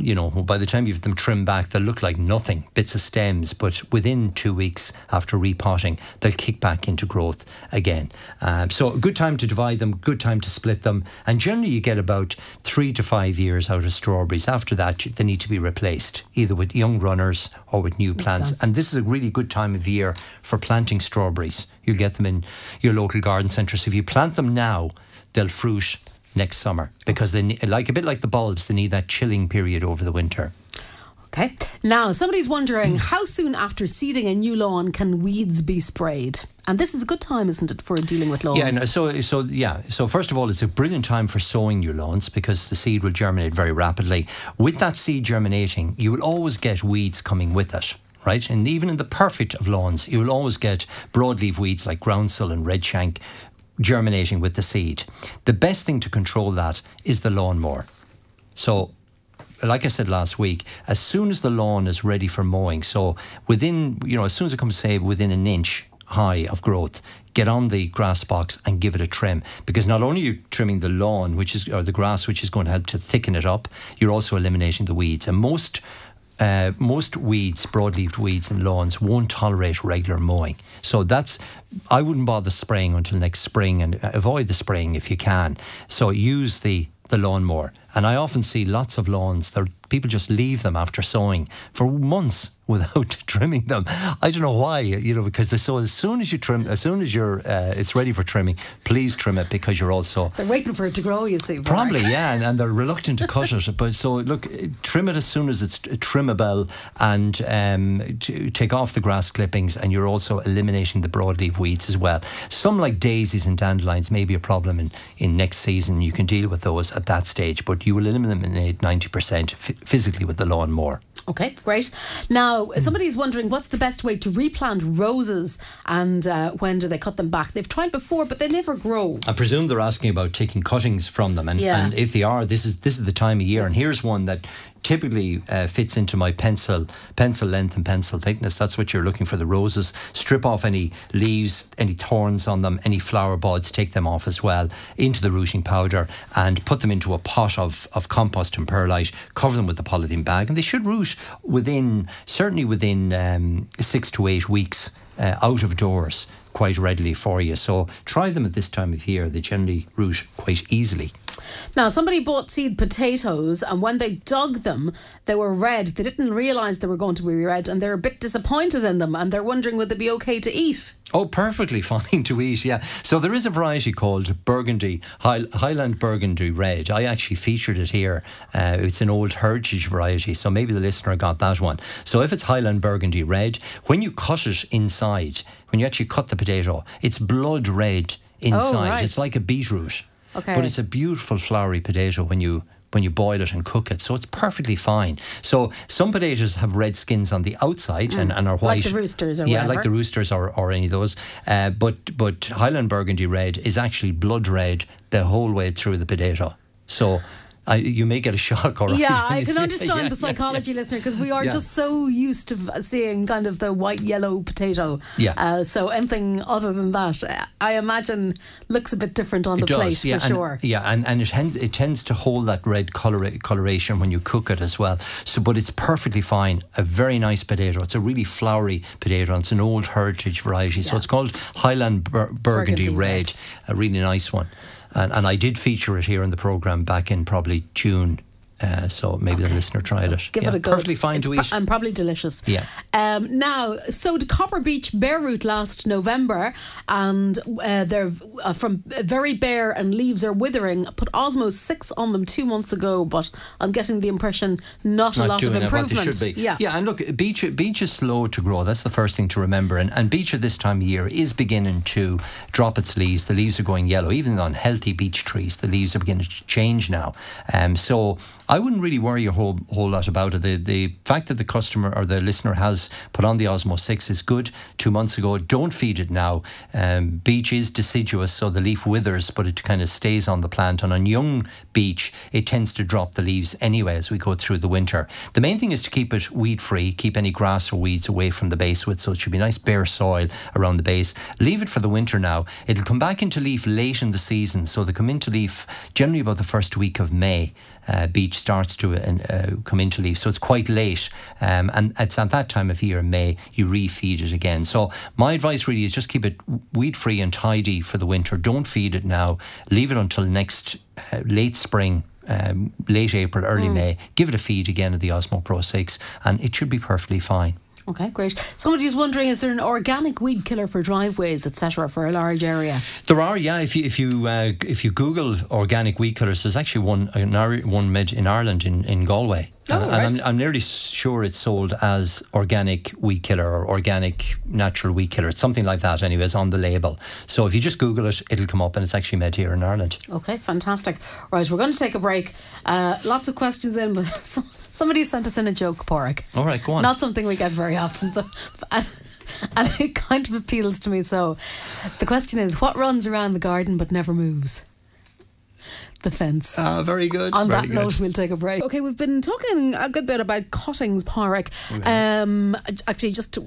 you know, by the time you've them trimmed back, they'll look like nothing, bits of stems. But within two weeks after repotting, they'll kick back into growth again. Um, so a good time to divide them, good time to split them, and generally you get about three to five years out of strawberries. After that, they need to be replaced either with young runners or with new plants. plants. And this is a really good time of year for planting strawberries. You'll get them in your local garden centre. So if you plant them now, they'll fruit next summer because they like a bit like the bulbs. They need that chilling period over the winter. Okay. Now, somebody's wondering how soon after seeding a new lawn can weeds be sprayed? And this is a good time, isn't it, for dealing with lawns? Yeah, no, so so yeah. So first of all, it's a brilliant time for sowing new lawns because the seed will germinate very rapidly. With that seed germinating, you will always get weeds coming with it right? And even in the perfect of lawns, you will always get broadleaf weeds like groundsel and redshank germinating with the seed. The best thing to control that is the lawnmower. So like I said last week, as soon as the lawn is ready for mowing, so within, you know, as soon as it comes, say, within an inch high of growth, get on the grass box and give it a trim. Because not only are you trimming the lawn, which is, or the grass, which is going to help to thicken it up, you're also eliminating the weeds. And most uh, most weeds, broadleaf weeds and lawns won't tolerate regular mowing. So that's I wouldn't bother spraying until next spring and avoid the spraying if you can. So use the the lawnmower. And I often see lots of lawns that people just leave them after sowing for months without (laughs) trimming them. I don't know why, you know, because the so as soon as you trim, as soon as you're uh, it's ready for trimming, please trim it because you're also they're waiting for it to grow. You see, probably (laughs) yeah, and, and, they're reluctant to cut it. But so look, trim it as soon as it's trimmable, and um, take off the grass clippings, and you're also eliminating the broadleaf weeds as well. Some like daisies and dandelions may be a problem in in next season. You can deal with those at that stage, but you will eliminate ninety percent physically with the lawn more. Okay, great. Now, somebody's wondering what's the best way to replant roses and uh, when do they cut them back? They've tried before, but they never grow. I presume they're asking about taking cuttings from them, and, yeah. and if they are, this is this is the time of year. and here's one that typically uh, fits into my pencil pencil length and pencil thickness. That's what you're looking for. The roses. Strip off any leaves, any thorns on them, any flower buds. Take them off as well into the rooting powder and put them into a pot of, of compost and perlite. Cover them with the polythene bag, and they should root within certainly within um, six to eight weeks uh, out of doors quite readily for you. So try them at this time of year. They generally root quite easily. Now, somebody bought seed potatoes, and when they dug them, they were red. They didn't realise they were going to be red, and they're a bit disappointed in them, and they're wondering would they be okay to eat? Oh, perfectly (laughs) fine to eat, yeah. So there is a variety called Burgundy, Highland Burgundy Red. I actually featured it here. Uh, it's an old heritage variety, so maybe the listener got that one. So if it's Highland Burgundy Red, when you cut it inside, when you actually cut the potato, it's blood red inside. Oh, right. It's like a beetroot. Okay. But it's a beautiful flowery potato when you when you boil it and cook it. So it's perfectly fine. So some potatoes have red skins on the outside mm. and, and are white. Like the roosters or Yeah, whatever. like the roosters or, or any of those. Uh, but but Highland Burgundy red is actually blood red the whole way through the potato. So I, you may get a shock, or Yeah, I (laughs) can understand yeah, the psychology, yeah, listener, because we are just so used to seeing kind of the white yellow potato. Yeah. Uh, so anything other than that, I imagine, looks a bit different on it the does, plate yeah, for and, sure. Yeah, and, and it, tends, it tends to hold that red color, coloration when you cook it as well. So, but it's perfectly fine. A very nice potato. It's a really flowery potato. It's an old heritage variety. So it's called Highland Bur- Burgundy, Burgundy red, red, a really nice one. And, and I did feature it here in the programme back in probably June uh, so maybe okay. the listener tried so it. Give yeah, it a go. Perfectly fine it's to eat. and probably delicious. Yeah. Um, now, so the Copper Beech bare root last November, and uh, they're uh, from very bare and leaves are withering. Put Osmo six on them two months ago, but I'm getting the impression not, not a lot of improvement. Yeah. Yeah, and look, beech beech is slow to grow. That's the first thing to remember. And and beech at this time of year is beginning to drop its leaves. The leaves are going yellow. Even on healthy beech trees, the leaves are beginning to change now. Um, so I wouldn't really worry a whole whole lot about it. The the fact that the customer or the listener has put on the Osmo Six is good. Two months ago, don't feed it now. Um, beech is deciduous, so the leaf withers, but it kind of stays on the plant. And on young beech, it tends to drop the leaves anyway as we go through the winter. The main thing is to keep it weed free, keep any grass or weeds away from the base with, so it should be nice bare soil around the base. Leave it for the winter now. It'll come back into leaf late in the season, so they come into leaf generally about the first week of May. Uh, beech starts to uh, come into leaf. So it's quite late. Um, and it's at that time of year in May you refeed it again. So my advice really is just keep it weed free and tidy for the winter. Don't feed it now. Leave it until next uh, late spring um, late April, early mm. May, give it a feed again of the Osmo Pro 6, and it should be perfectly fine. Okay, great. Somebody's wondering: Is there an organic weed killer for driveways, etc., for a large area? There are, yeah. If you if you uh, if you Google organic weed killers, there's actually one one made in Ireland in in Galway. Oh, and, right. I'm, I'm nearly sure it's sold as organic weed killer or organic natural weed killer. It's something like that, anyways, on the label. So if you just Google it, it'll come up, and it's actually made here in Ireland. Okay, fantastic. Right, we're going to take a break. Uh, lots of questions in, but (laughs) somebody sent us in a joke, Pádraig. All right, go on. Not something we get very often. So. (laughs) and it kind of appeals to me. So, the question is, what runs around the garden but never moves? The fence. Ah, very good. On very that good. note, we'll take a break. Okay, we've been talking a good bit about cuttings, Pádraig. Um, actually, just uh,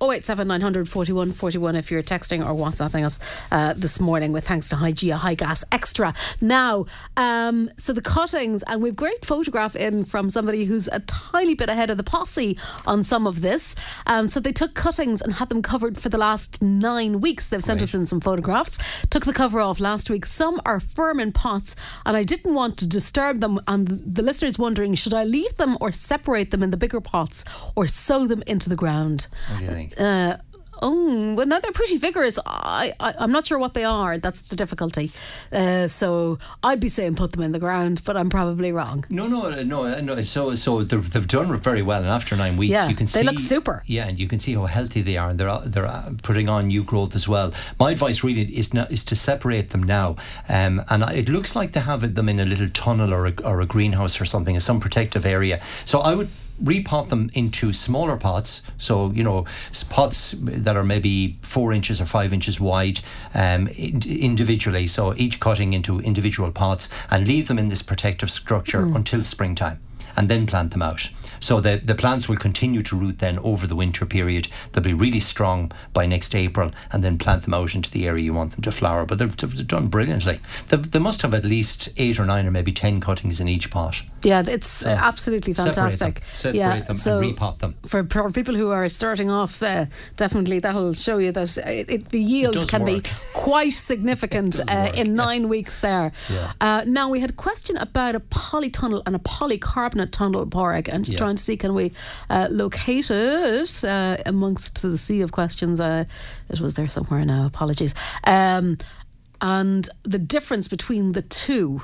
087 900 41 41 if you're texting or WhatsApping us uh, this morning with thanks to Hygeia High Gas Extra. Now, um, so the cuttings, and we've great photograph in from somebody who's a tiny bit ahead of the posse on some of this. Um, so they took cuttings and had them covered for the last nine weeks. They've sent Great. us in some photographs. Took the cover off last week. Some are firm in pots and I didn't want to disturb them. And the listener is wondering, should I leave them or separate them in the bigger pots or sow them into the ground? What do you think? Uh, Oh, well, now they're pretty vigorous. I, I, am not sure what they are. That's the difficulty. Uh, so I'd be saying put them in the ground, but I'm probably wrong. No, no, no, no. So, so they've, they've done very well, and after nine weeks, yeah, you can see they look super. Yeah, and you can see how healthy they are, and they're they're putting on new growth as well. My advice really is not, is to separate them now, um, and it looks like they have them in a little tunnel or a, or a greenhouse or something, some protective area. So I would repot them into smaller pots. So, you know, pots that are maybe four inches or five inches wide um, individually. So each cutting into individual pots and leave them in this protective structure mm. until springtime and then plant them out. So the, the plants will continue to root then over the winter period. They'll be really strong by next April and then plant them out into the area you want them to flower. But they've, they've done brilliantly. They've, they must have at least eight or nine or maybe ten cuttings in each pot. Yeah, it's so absolutely fantastic. Separate them, yeah, them so and repot them. For, for people who are starting off, uh, definitely that'll show you that it, it, the yield can work. be (laughs) quite significant (laughs) uh, in nine yeah. weeks there. Yeah. Uh, now, we had a question about a polytunnel and a polycarbonate tunnel, Pádraig. I'm just yeah. trying see can we uh, locate it uh, amongst the sea of questions. Uh, it was there somewhere now, apologies. Um, and the difference between the two.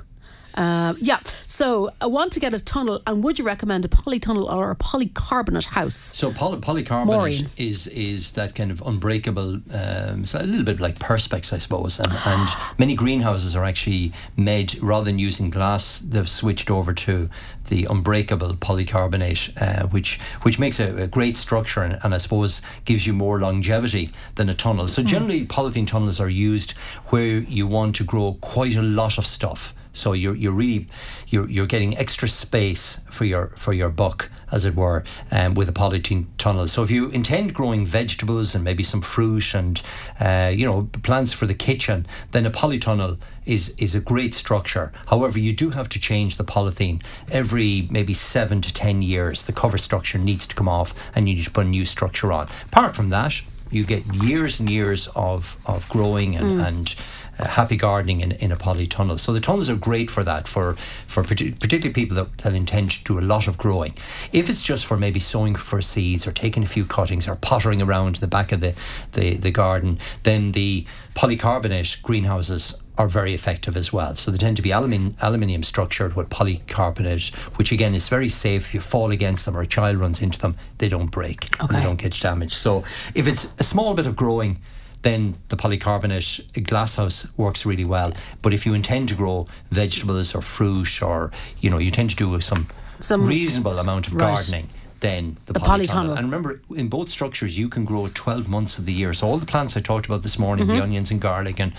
Uh, yeah, so I want to get a tunnel, and would you recommend a polytunnel or a polycarbonate house? So poly- polycarbonate Maureen. is is that kind of unbreakable, um, so a little bit like perspex, I suppose. And, and many greenhouses are actually made rather than using glass, they've switched over to the unbreakable polycarbonate, uh, which which makes a, a great structure and, and, I suppose gives you more longevity than a tunnel. So hmm. generally, mm. polythene tunnels are used where you want to grow quite a lot of stuff. So you're you're really you're you're getting extra space for your for your buck, as it were, um, with a polythene tunnel. So if you intend growing vegetables and maybe some fruit and uh, you know plants for the kitchen, then a polytunnel is is a great structure. However, you do have to change the polythene every maybe seven to ten years. The cover structure needs to come off, and you need to put a new structure on. Apart from that, you get years and years of of growing and mm. and uh, happy gardening in, in a polytunnel. So the tunnels are great for that, for, for particularly people that, that intend to do a lot of growing. If it's just for maybe sowing for seeds or taking a few cuttings or pottering around the back of the, the, the garden, then the polycarbonate greenhouses are very effective as well. So they tend to be aluminium, aluminium structured with polycarbonate, which again is very safe. If you fall against them or a child runs into them, they don't break. Okay. They don't get damaged. So if it's a small bit of growing, then the polycarbonate glasshouse works really well. But if you intend to grow vegetables or fruit or, you know, you tend to do some, some reasonable amount of right. gardening then the, the polytunnel. polytunnel. And remember, in both structures, you can grow 12 months of the year. So all the plants I talked about this morning, mm-hmm. the onions and garlic and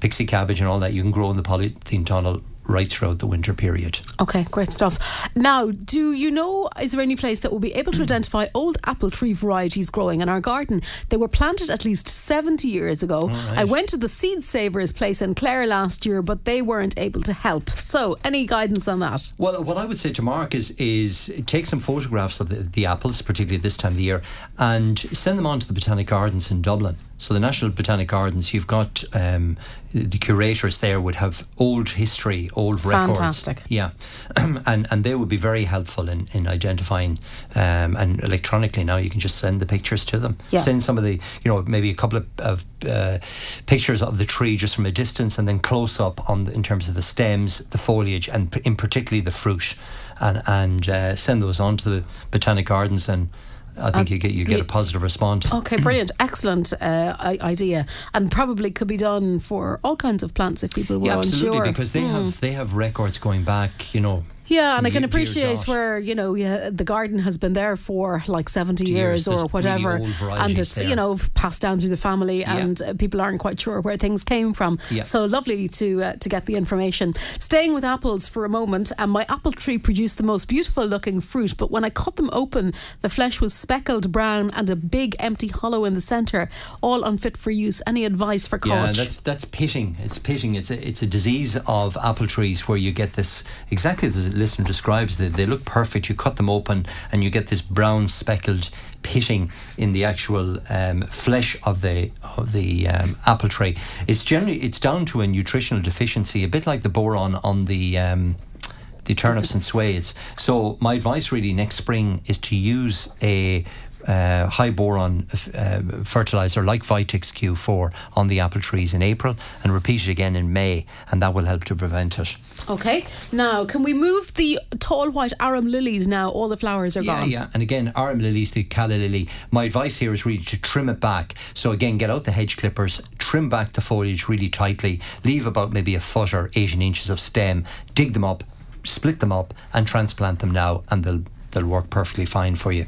pixie cabbage and all that, you can grow in the polythene tunnel right throughout the winter period. Okay, great stuff. Now, do you know, is there any place that will be able to (clears throat) identify old apple tree varieties growing in our garden? They were planted at least 70 years ago. right. I went to the Seed Savers place in Clare last year, but they weren't able to help. So, any guidance on that? Well, what I would say to Mark is is take some photographs of the, the apples, particularly this time of the year, and send them on to the Botanic Gardens in Dublin. So the National Botanic Gardens, you've got um, the curators there would have old history, old records. Yeah, (clears throat) and and they would be very helpful in in identifying um, and electronically now you can just send the pictures to them. Yeah. Send some of the you know maybe a couple of, of uh, pictures of the tree just from a distance and then close up on the, in terms of the stems, the foliage, and in particularly the fruit, and and uh, send those on to the botanic gardens and. I think you get you get a positive response. Okay, brilliant. (clears throat) Excellent uh, idea. And probably could be done for all kinds of plants if people were yeah, absolutely, unsure. because they have they have records going back, you know, Yeah, and I can appreciate where you know yeah, the garden has been there for like seventy Years. years, or whatever, old and it's there. you know passed down through the family, and uh, people aren't quite sure where things came from. Yeah. So lovely to uh, to get the information. Staying with apples for a moment, and my apple tree produced the most beautiful looking fruit, but when I cut them open, the flesh was speckled brown and a big empty hollow in the centre, all unfit for use. Any advice for Yeah, that's that's pitting. It's pitting. It's a it's a disease of apple trees where you get this exactly the listener describes. They, they look perfect. You cut them open and you get this brown speckled pitting in the actual um, flesh of the of the um, apple tree. It's generally it's down to a nutritional deficiency, a bit like the boron on the. Um, the turnips and swedes. So my advice really next spring is to use a uh, high boron uh, fertilizer like Vitax Q4 on the apple trees in April and repeat it again in May, and that will help to prevent it. Okay. Now, can we move the tall white arum lilies now? All the flowers are Yeah, gone. yeah. Yeah. And again, arum lilies, the calla lily. My advice here is really to trim it back. So again, get out the hedge clippers, trim back the foliage really tightly, leave about maybe a foot or 18 inches of stem, dig them up, split them up, and transplant them now, and they'll they'll work perfectly fine for you.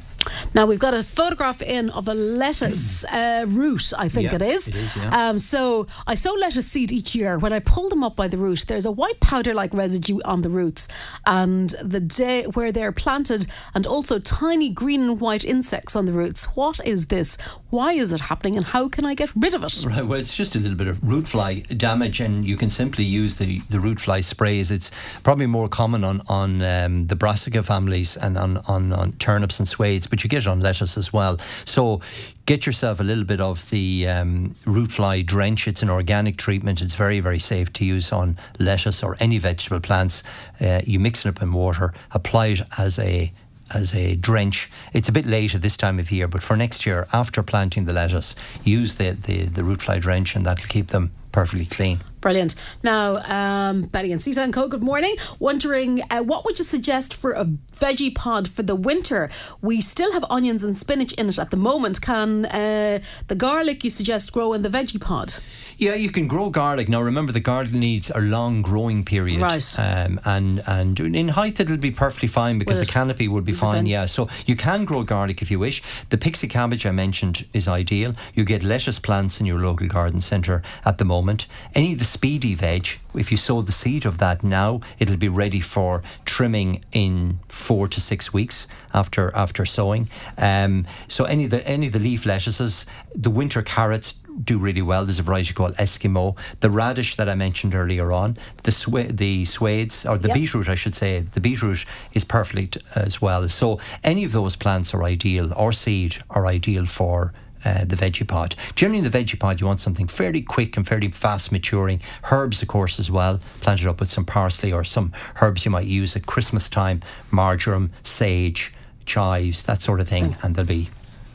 Now we've got a photograph in of a lettuce (clears throat) uh, root, I think Yeah, it is. it is, yeah. Um, so I sow lettuce seed each year. When I pull them up by the root, there's a white powder-like residue on the roots, and the day where they're planted, and also tiny green and white insects on the roots. What is this? Why is it happening, and how can I get rid of it? Right, well, it's just a little bit of root fly damage, and you can simply use the, the root fly sprays. It's probably more common on on um, the brassica families and on, on, on turnips and swedes, but you get it on lettuce as well. So get yourself a little bit of the um, root fly drench. It's an organic treatment. It's very very safe to use on lettuce or any vegetable plants. Uh, you mix it up in water, apply it as a as a drench. It's a bit late at this time of year, but for next year, after planting the lettuce, use the, the, the root fly drench and that'll keep them perfectly clean. Brilliant. Now, um, Betty and Sita and Co, good morning. Wondering uh, what would you suggest for a veggie pod for the winter? We still have onions and spinach in it at the moment. Can uh, the garlic you suggest grow in the veggie pod? Yeah, you can grow garlic. Now, remember, the garlic needs a long growing period. Right. Um, and, and in height, it'll be perfectly fine because the canopy would be fine. Yeah, so you can grow garlic if you wish. The pixie cabbage I mentioned is ideal. You get lettuce plants in your local garden centre at the moment. Any of the speedy veg, if you sow the seed of that now, it'll be ready for trimming in four to six weeks after after sowing. Um, so any of the any of the leaf lettuces, the winter carrots do really well. There's a variety called Eskimo. The radish that I mentioned earlier on, the swa- the swedes or the Yep. beetroot, I should say, the beetroot is perfect as well. So any of those plants are ideal, or seed are ideal for. Uh, the veggie pod. Generally, in the veggie pod, you want something fairly quick and fairly fast maturing. Herbs, of course, as well. Plant it up with some parsley or some herbs you might use at Christmas time: marjoram, sage, chives, that sort of thing, and they'll be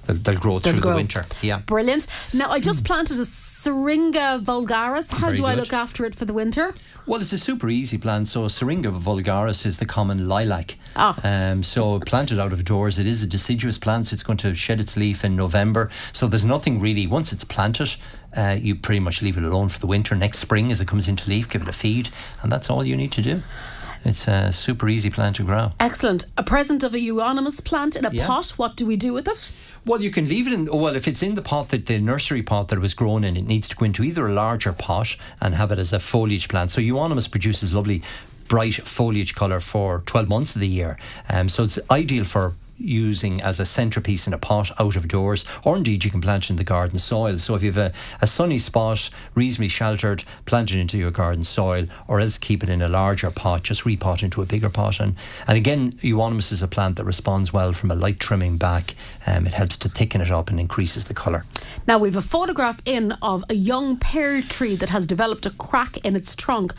they'll, they'll grow They'll through grow. the winter. Yeah. Brilliant. Now, I just planted a Syringa vulgaris. How Very do I good. look after it for the winter? Well, it's a super easy plant. So Syringa vulgaris is the common lilac. Ah. Um, so planted out of doors, it is a deciduous plant. So it's going to shed its leaf in November. So there's nothing really. Once it's planted, uh, you pretty much leave it alone for the winter. Next spring, as it comes into leaf, give it a feed, and that's all you need to do. It's a super easy plant to grow. Excellent. A present of a euonymus plant in a Yeah. pot. What do we do with it? Well, you can leave it in. Well, if it's in the pot that the nursery pot that it was grown in, it needs to go into either a larger pot and have it as a foliage plant. So euonymus produces lovely bright foliage colour for 12 months of the year. Um, so it's ideal for using as a centerpiece in a pot out of doors, or indeed you can plant it in the garden soil. So if you have a, a sunny spot, reasonably sheltered, plant it into your garden soil, or else keep it in a larger pot, just repot into a bigger pot. And, and again, euonymus is a plant that responds well from a light trimming back. Um, it helps to thicken it up and increases the colour. Now we've a photograph in of a young pear tree that has developed a crack in its trunk.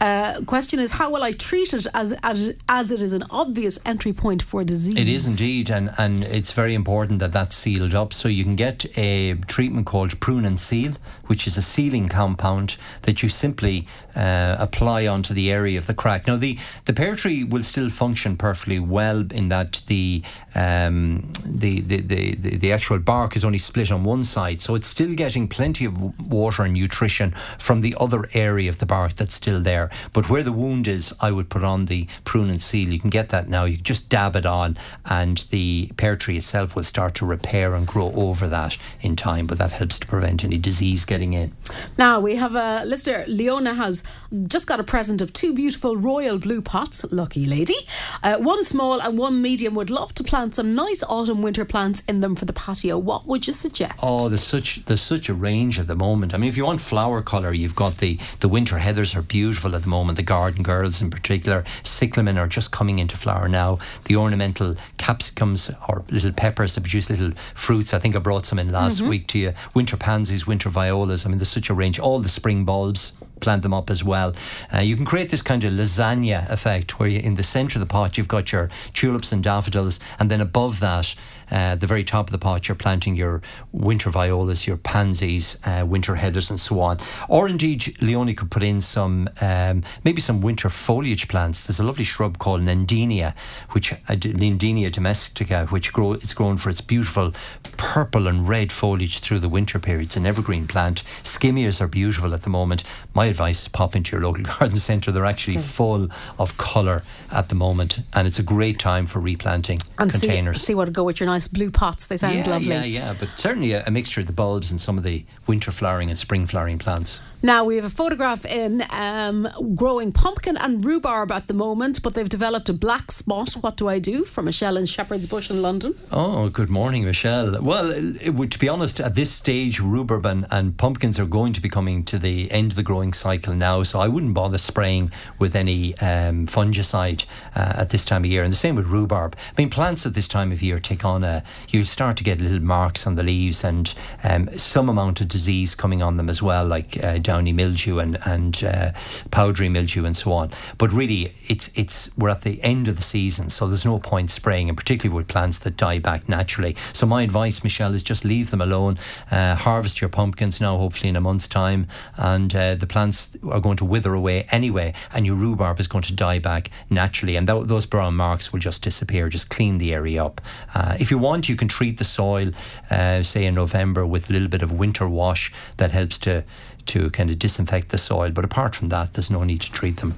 Uh, question is, how will I treat it as, as as it is an obvious entry point for disease? It is indeed, and, and it's very important that that's sealed up. So you can get a treatment called prune and seal, which is a sealing compound that you simply uh, apply onto the area of the crack. Now the the pear tree will still function perfectly well in that the um, the, the, the, the actual bark is only split on one side, so it's still getting plenty of water and nutrition from the other area of the bark that's still there. But where the wound is, I would put on the prune and seal. You can get that now. You just dab it on, and the pear tree itself will start to repair and grow over that in time. But that helps to prevent any disease getting in. Now we have a listener. Leona has just got a present of two beautiful royal blue pots. Lucky lady. Uh, one small and one medium. Would love to plant some nice autumn winter plants in them for the patio. What would you suggest? Oh, there's such there's such a range at the moment. I mean, if you want flower colour, you've got the the winter heathers are beautiful at the moment. The garden girls in particular, cyclamen are just coming into flower now. The ornamental capsicums or little peppers that produce little fruits. I think I brought some in last mm-hmm. week to you. Winter pansies, winter violas. I mean, there's such a range. All the spring bulbs plant them up as well. Uh, you can create this kind of lasagna effect where you, in the centre of the pot you've got your tulips and daffodils, and then above that uh, the very top of the pot, you're planting your winter violas, your pansies, uh, winter heathers, and so on. Or indeed, Leonie could put in some, um, maybe some winter foliage plants. There's a lovely shrub called Nandina, which uh, Nandina domestica, which grow, it's grown for its beautiful purple and red foliage through the winter period. It's an evergreen plant. Skimmias are beautiful at the moment. My advice is pop into your local (laughs) garden centre. They're actually full of colour at the moment, and it's a great time for replanting and containers. See, see what go with your nice blue pots. They sound yeah, lovely. Yeah, yeah, but certainly a, a, mixture of the bulbs and some of the winter flowering and spring flowering plants. Now we have a photograph in um, growing pumpkin and rhubarb at the moment, but they've developed a black spot. What do I do? From Michelle in Shepherd's Bush in London. Oh, good morning, Michelle. Well, to be honest, at this stage, rhubarb and, and pumpkins are going to be coming to the end of the growing cycle now, so I wouldn't bother spraying with any um, fungicide uh, at this time of year. And the same with rhubarb. I mean, plants at this time of year take on a you start to get little marks on the leaves and um, some amount of disease coming on them as well, like uh, downy mildew and and uh, powdery mildew and so on. But really, it's it's we're at the end of the season, so there's no point spraying, and particularly with plants that die back naturally. So my advice, Michelle, is just leave them alone. Uh, harvest your pumpkins now, hopefully in a month's time, and uh, the plants are going to wither away anyway, and your rhubarb is going to die back naturally, and th- those brown marks will just disappear. Just clean the area up. Uh, if you want, you can treat the soil, uh, say in November, with a little bit of winter wash that helps to to kind of disinfect the soil. But apart from that, there's no need to treat them.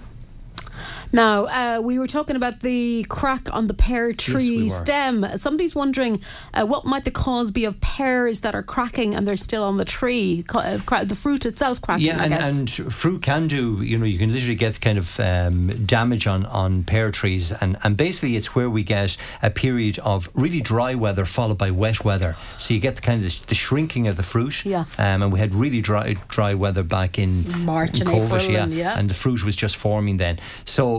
Now, uh, we were talking about the crack on the pear tree yes, we stem. Somebody's wondering uh, what might the cause be of pears that are cracking and they're still on the tree, uh, the fruit itself cracking. Yeah, and, and, fruit can do, you know, you can literally get kind of um, damage on, on pear trees. And, and basically, it's where we get a period of really dry weather followed by wet weather. So you get the kind of the shrinking of the fruit. Yeah. Um, and we had really dry dry weather back in March in and COVID, April. Yeah, and, yeah. And the fruit was just forming then. So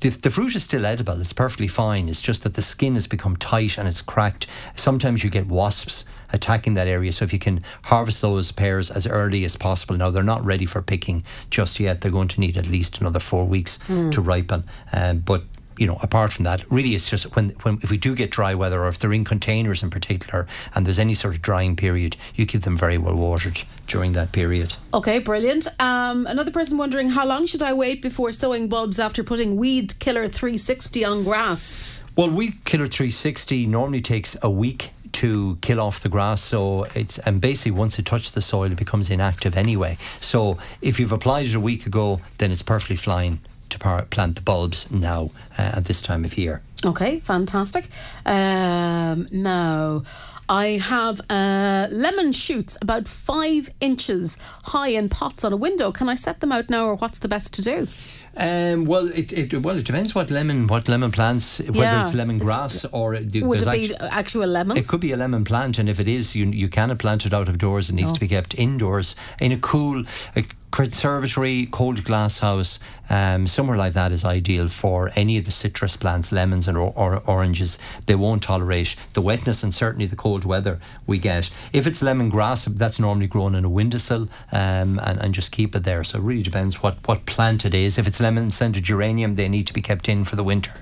the, the fruit is still edible. It's perfectly fine. It's just that the skin has become tight and it's cracked. Sometimes you get wasps attacking that area. So if you can harvest those pears as early as possible, now they're not ready for picking just yet. They're going to need at least another four weeks mm. to ripen. Um, but you know, apart from that, really, it's just when, when if we do get dry weather, or if they're in containers in particular, and there's any sort of drying period, you keep them very well watered during that period. Okay, brilliant. Um, another person wondering how long should I wait before sowing bulbs after putting Weed Killer 360 on grass? Well, Weed Killer 360 normally takes a week to kill off the grass. So it's and basically once it touches the soil, it becomes inactive anyway. So if you've applied it a week ago, then it's perfectly fine to plant the bulbs now uh, at this time of year. Okay, fantastic. Um, now, I have uh, lemon shoots about five inches high in pots on a window. Can I set them out now, or what's the best to do? Um, well, it, it well it depends what lemon what lemon plants whether Yeah, it's lemongrass or it, Would it be actu- actual lemons? It could be a lemon plant, and if it is, you you cannot plant it out of doors. It needs Oh. to be kept indoors in a cool a conservatory, cold glass house. Um, somewhere like that is ideal for any of the citrus plants, lemons and or, or oranges. They won't tolerate the wetness and certainly the cold weather we get. If it's lemongrass, that's normally grown in a windowsill, um, and and just keep it there. So it really depends what what plant it is. If it's lemon scented geranium, they need to be kept in for the winter.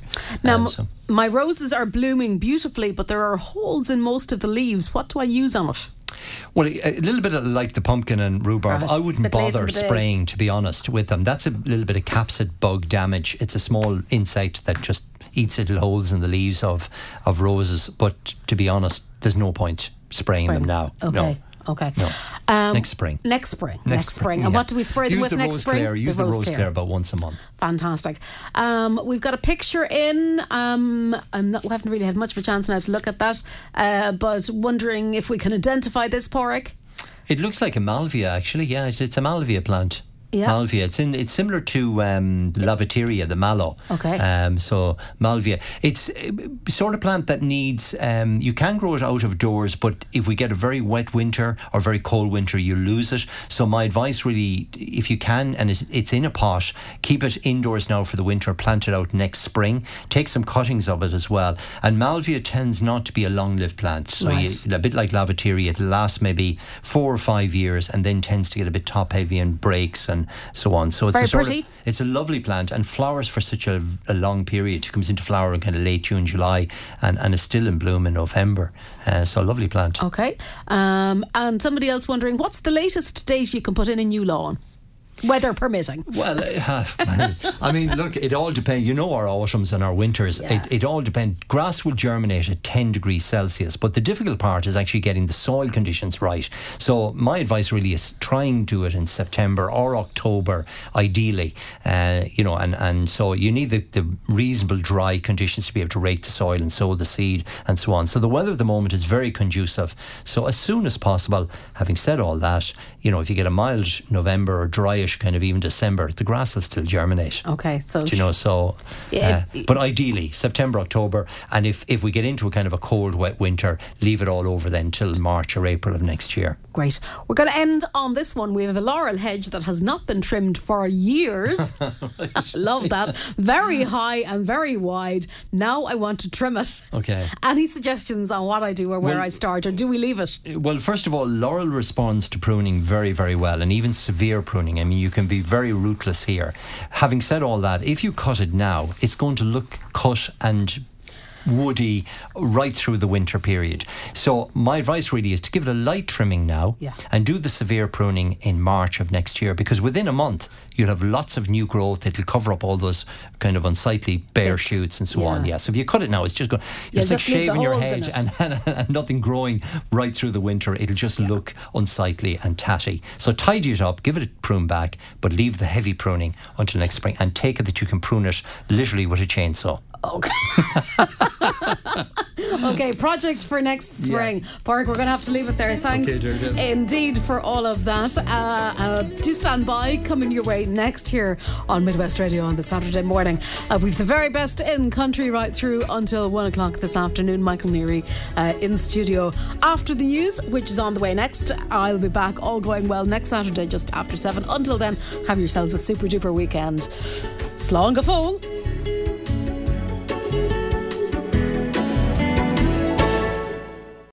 Now, Um, so- my roses are blooming beautifully, but there are holes in most of the leaves. What do I use on it? Well, a little bit of like the pumpkin and rhubarb. Right. I wouldn't bother spraying, to be honest, with them. That's a little bit of capsid bug damage. It's a small insect that just eats little holes in the leaves of, of roses. But to be honest, there's no point spraying them now. Okay. No. Okay. No. Um, Next spring. Next spring. Next, spring. And yeah. what do we spray them use with the next rose spring? Clare, use the, Rose Clear about once a month. Fantastic. Um, we've got a picture in. Um, I'm not, we haven't really had much of a chance now to look at that, uh, but wondering if we can identify this Pádraig. It looks like a malvia, actually. Yeah, it's, it's a malvia plant. Yeah. Malvia. It's in. It's similar to um, Lavateria, the mallow. Okay. Um, so malvia. It's a sort of plant that needs. Um, you can grow it out of doors, but if we get a very wet winter or very cold winter, you lose it. So my advice, really, if you can, and it's, it's in a pot, keep it indoors now for the winter. Plant it out next spring. Take some cuttings of it as well. And malvia tends not to be a long-lived plant. So Right. you, a bit like lavateria, it lasts maybe four or five years and then tends to get a bit top heavy and breaks and so on. So it's Very a sort pretty. of it's a lovely plant and flowers for such a, a long period. It comes into flower in kind of late June, July, and, and is still in bloom in November. Uh, so a lovely plant. Okay. Um, and somebody else wondering what's the latest date you can put in a new lawn? Weather permitting. Well, uh, (laughs) I mean, look, it all depends. You know our autumns and our winters. Yeah. It, it all depends. Grass will germinate at 10 degrees Celsius, but the difficult part is actually getting the soil conditions right. So my advice really is try and do it in September or October, ideally. Uh, you know, and, and so you need the, the reasonable dry conditions to be able to rake the soil and sow the seed and so on. So the weather at the moment is very conducive. So as soon as possible, having said all that, you know, if you get a mild November or dryish kind of even December, the grass will still germinate. Okay. So Do you know, so, Yeah, uh, but ideally September, October, and if, if we get into a kind of a cold, wet winter, leave it all over then till March or April of next year. Great. We're going to end on this one. We have a laurel hedge that has not been trimmed for years. (laughs) (laughs) Love that. Very high and very wide. Now I want to trim it. Okay. Any suggestions on what I do or where Well- I start, or do we leave it? Well, first of all, laurel responds to pruning very, very well, and even severe pruning. I mean, you can be very rootless here. Having said all that, if you cut it now, it's going to look cut and woody right through the winter period. So my advice really is to give it a light trimming now Yeah. and do the severe pruning in March of next year because within a month you'll have lots of new growth. It'll cover up all those kind of unsightly bare Bits. shoots and so on. Yeah. Yeah. So if you cut it now, it's just going. Yeah, It's like just leave shaving your head and and, (laughs) and nothing growing right through the winter. It'll just look unsightly and tatty. So tidy it up, give it a prune back, but leave the heavy pruning until next spring and take it that you can prune it literally with a chainsaw. Okay. (laughs) okay, project for next spring. Park, we're going to have to leave it there. Thanks Okay, indeed for all of that. Uh, uh, do stand by, coming your way next here on Midwest Radio on the Saturday morning. Uh, we've the very best in country right through until one o'clock this afternoon. Michael Neary uh, in studio after the news, which is on the way next. I'll be back, all going well, next Saturday just after seven. Until then, have yourselves a super duper weekend. Slán go.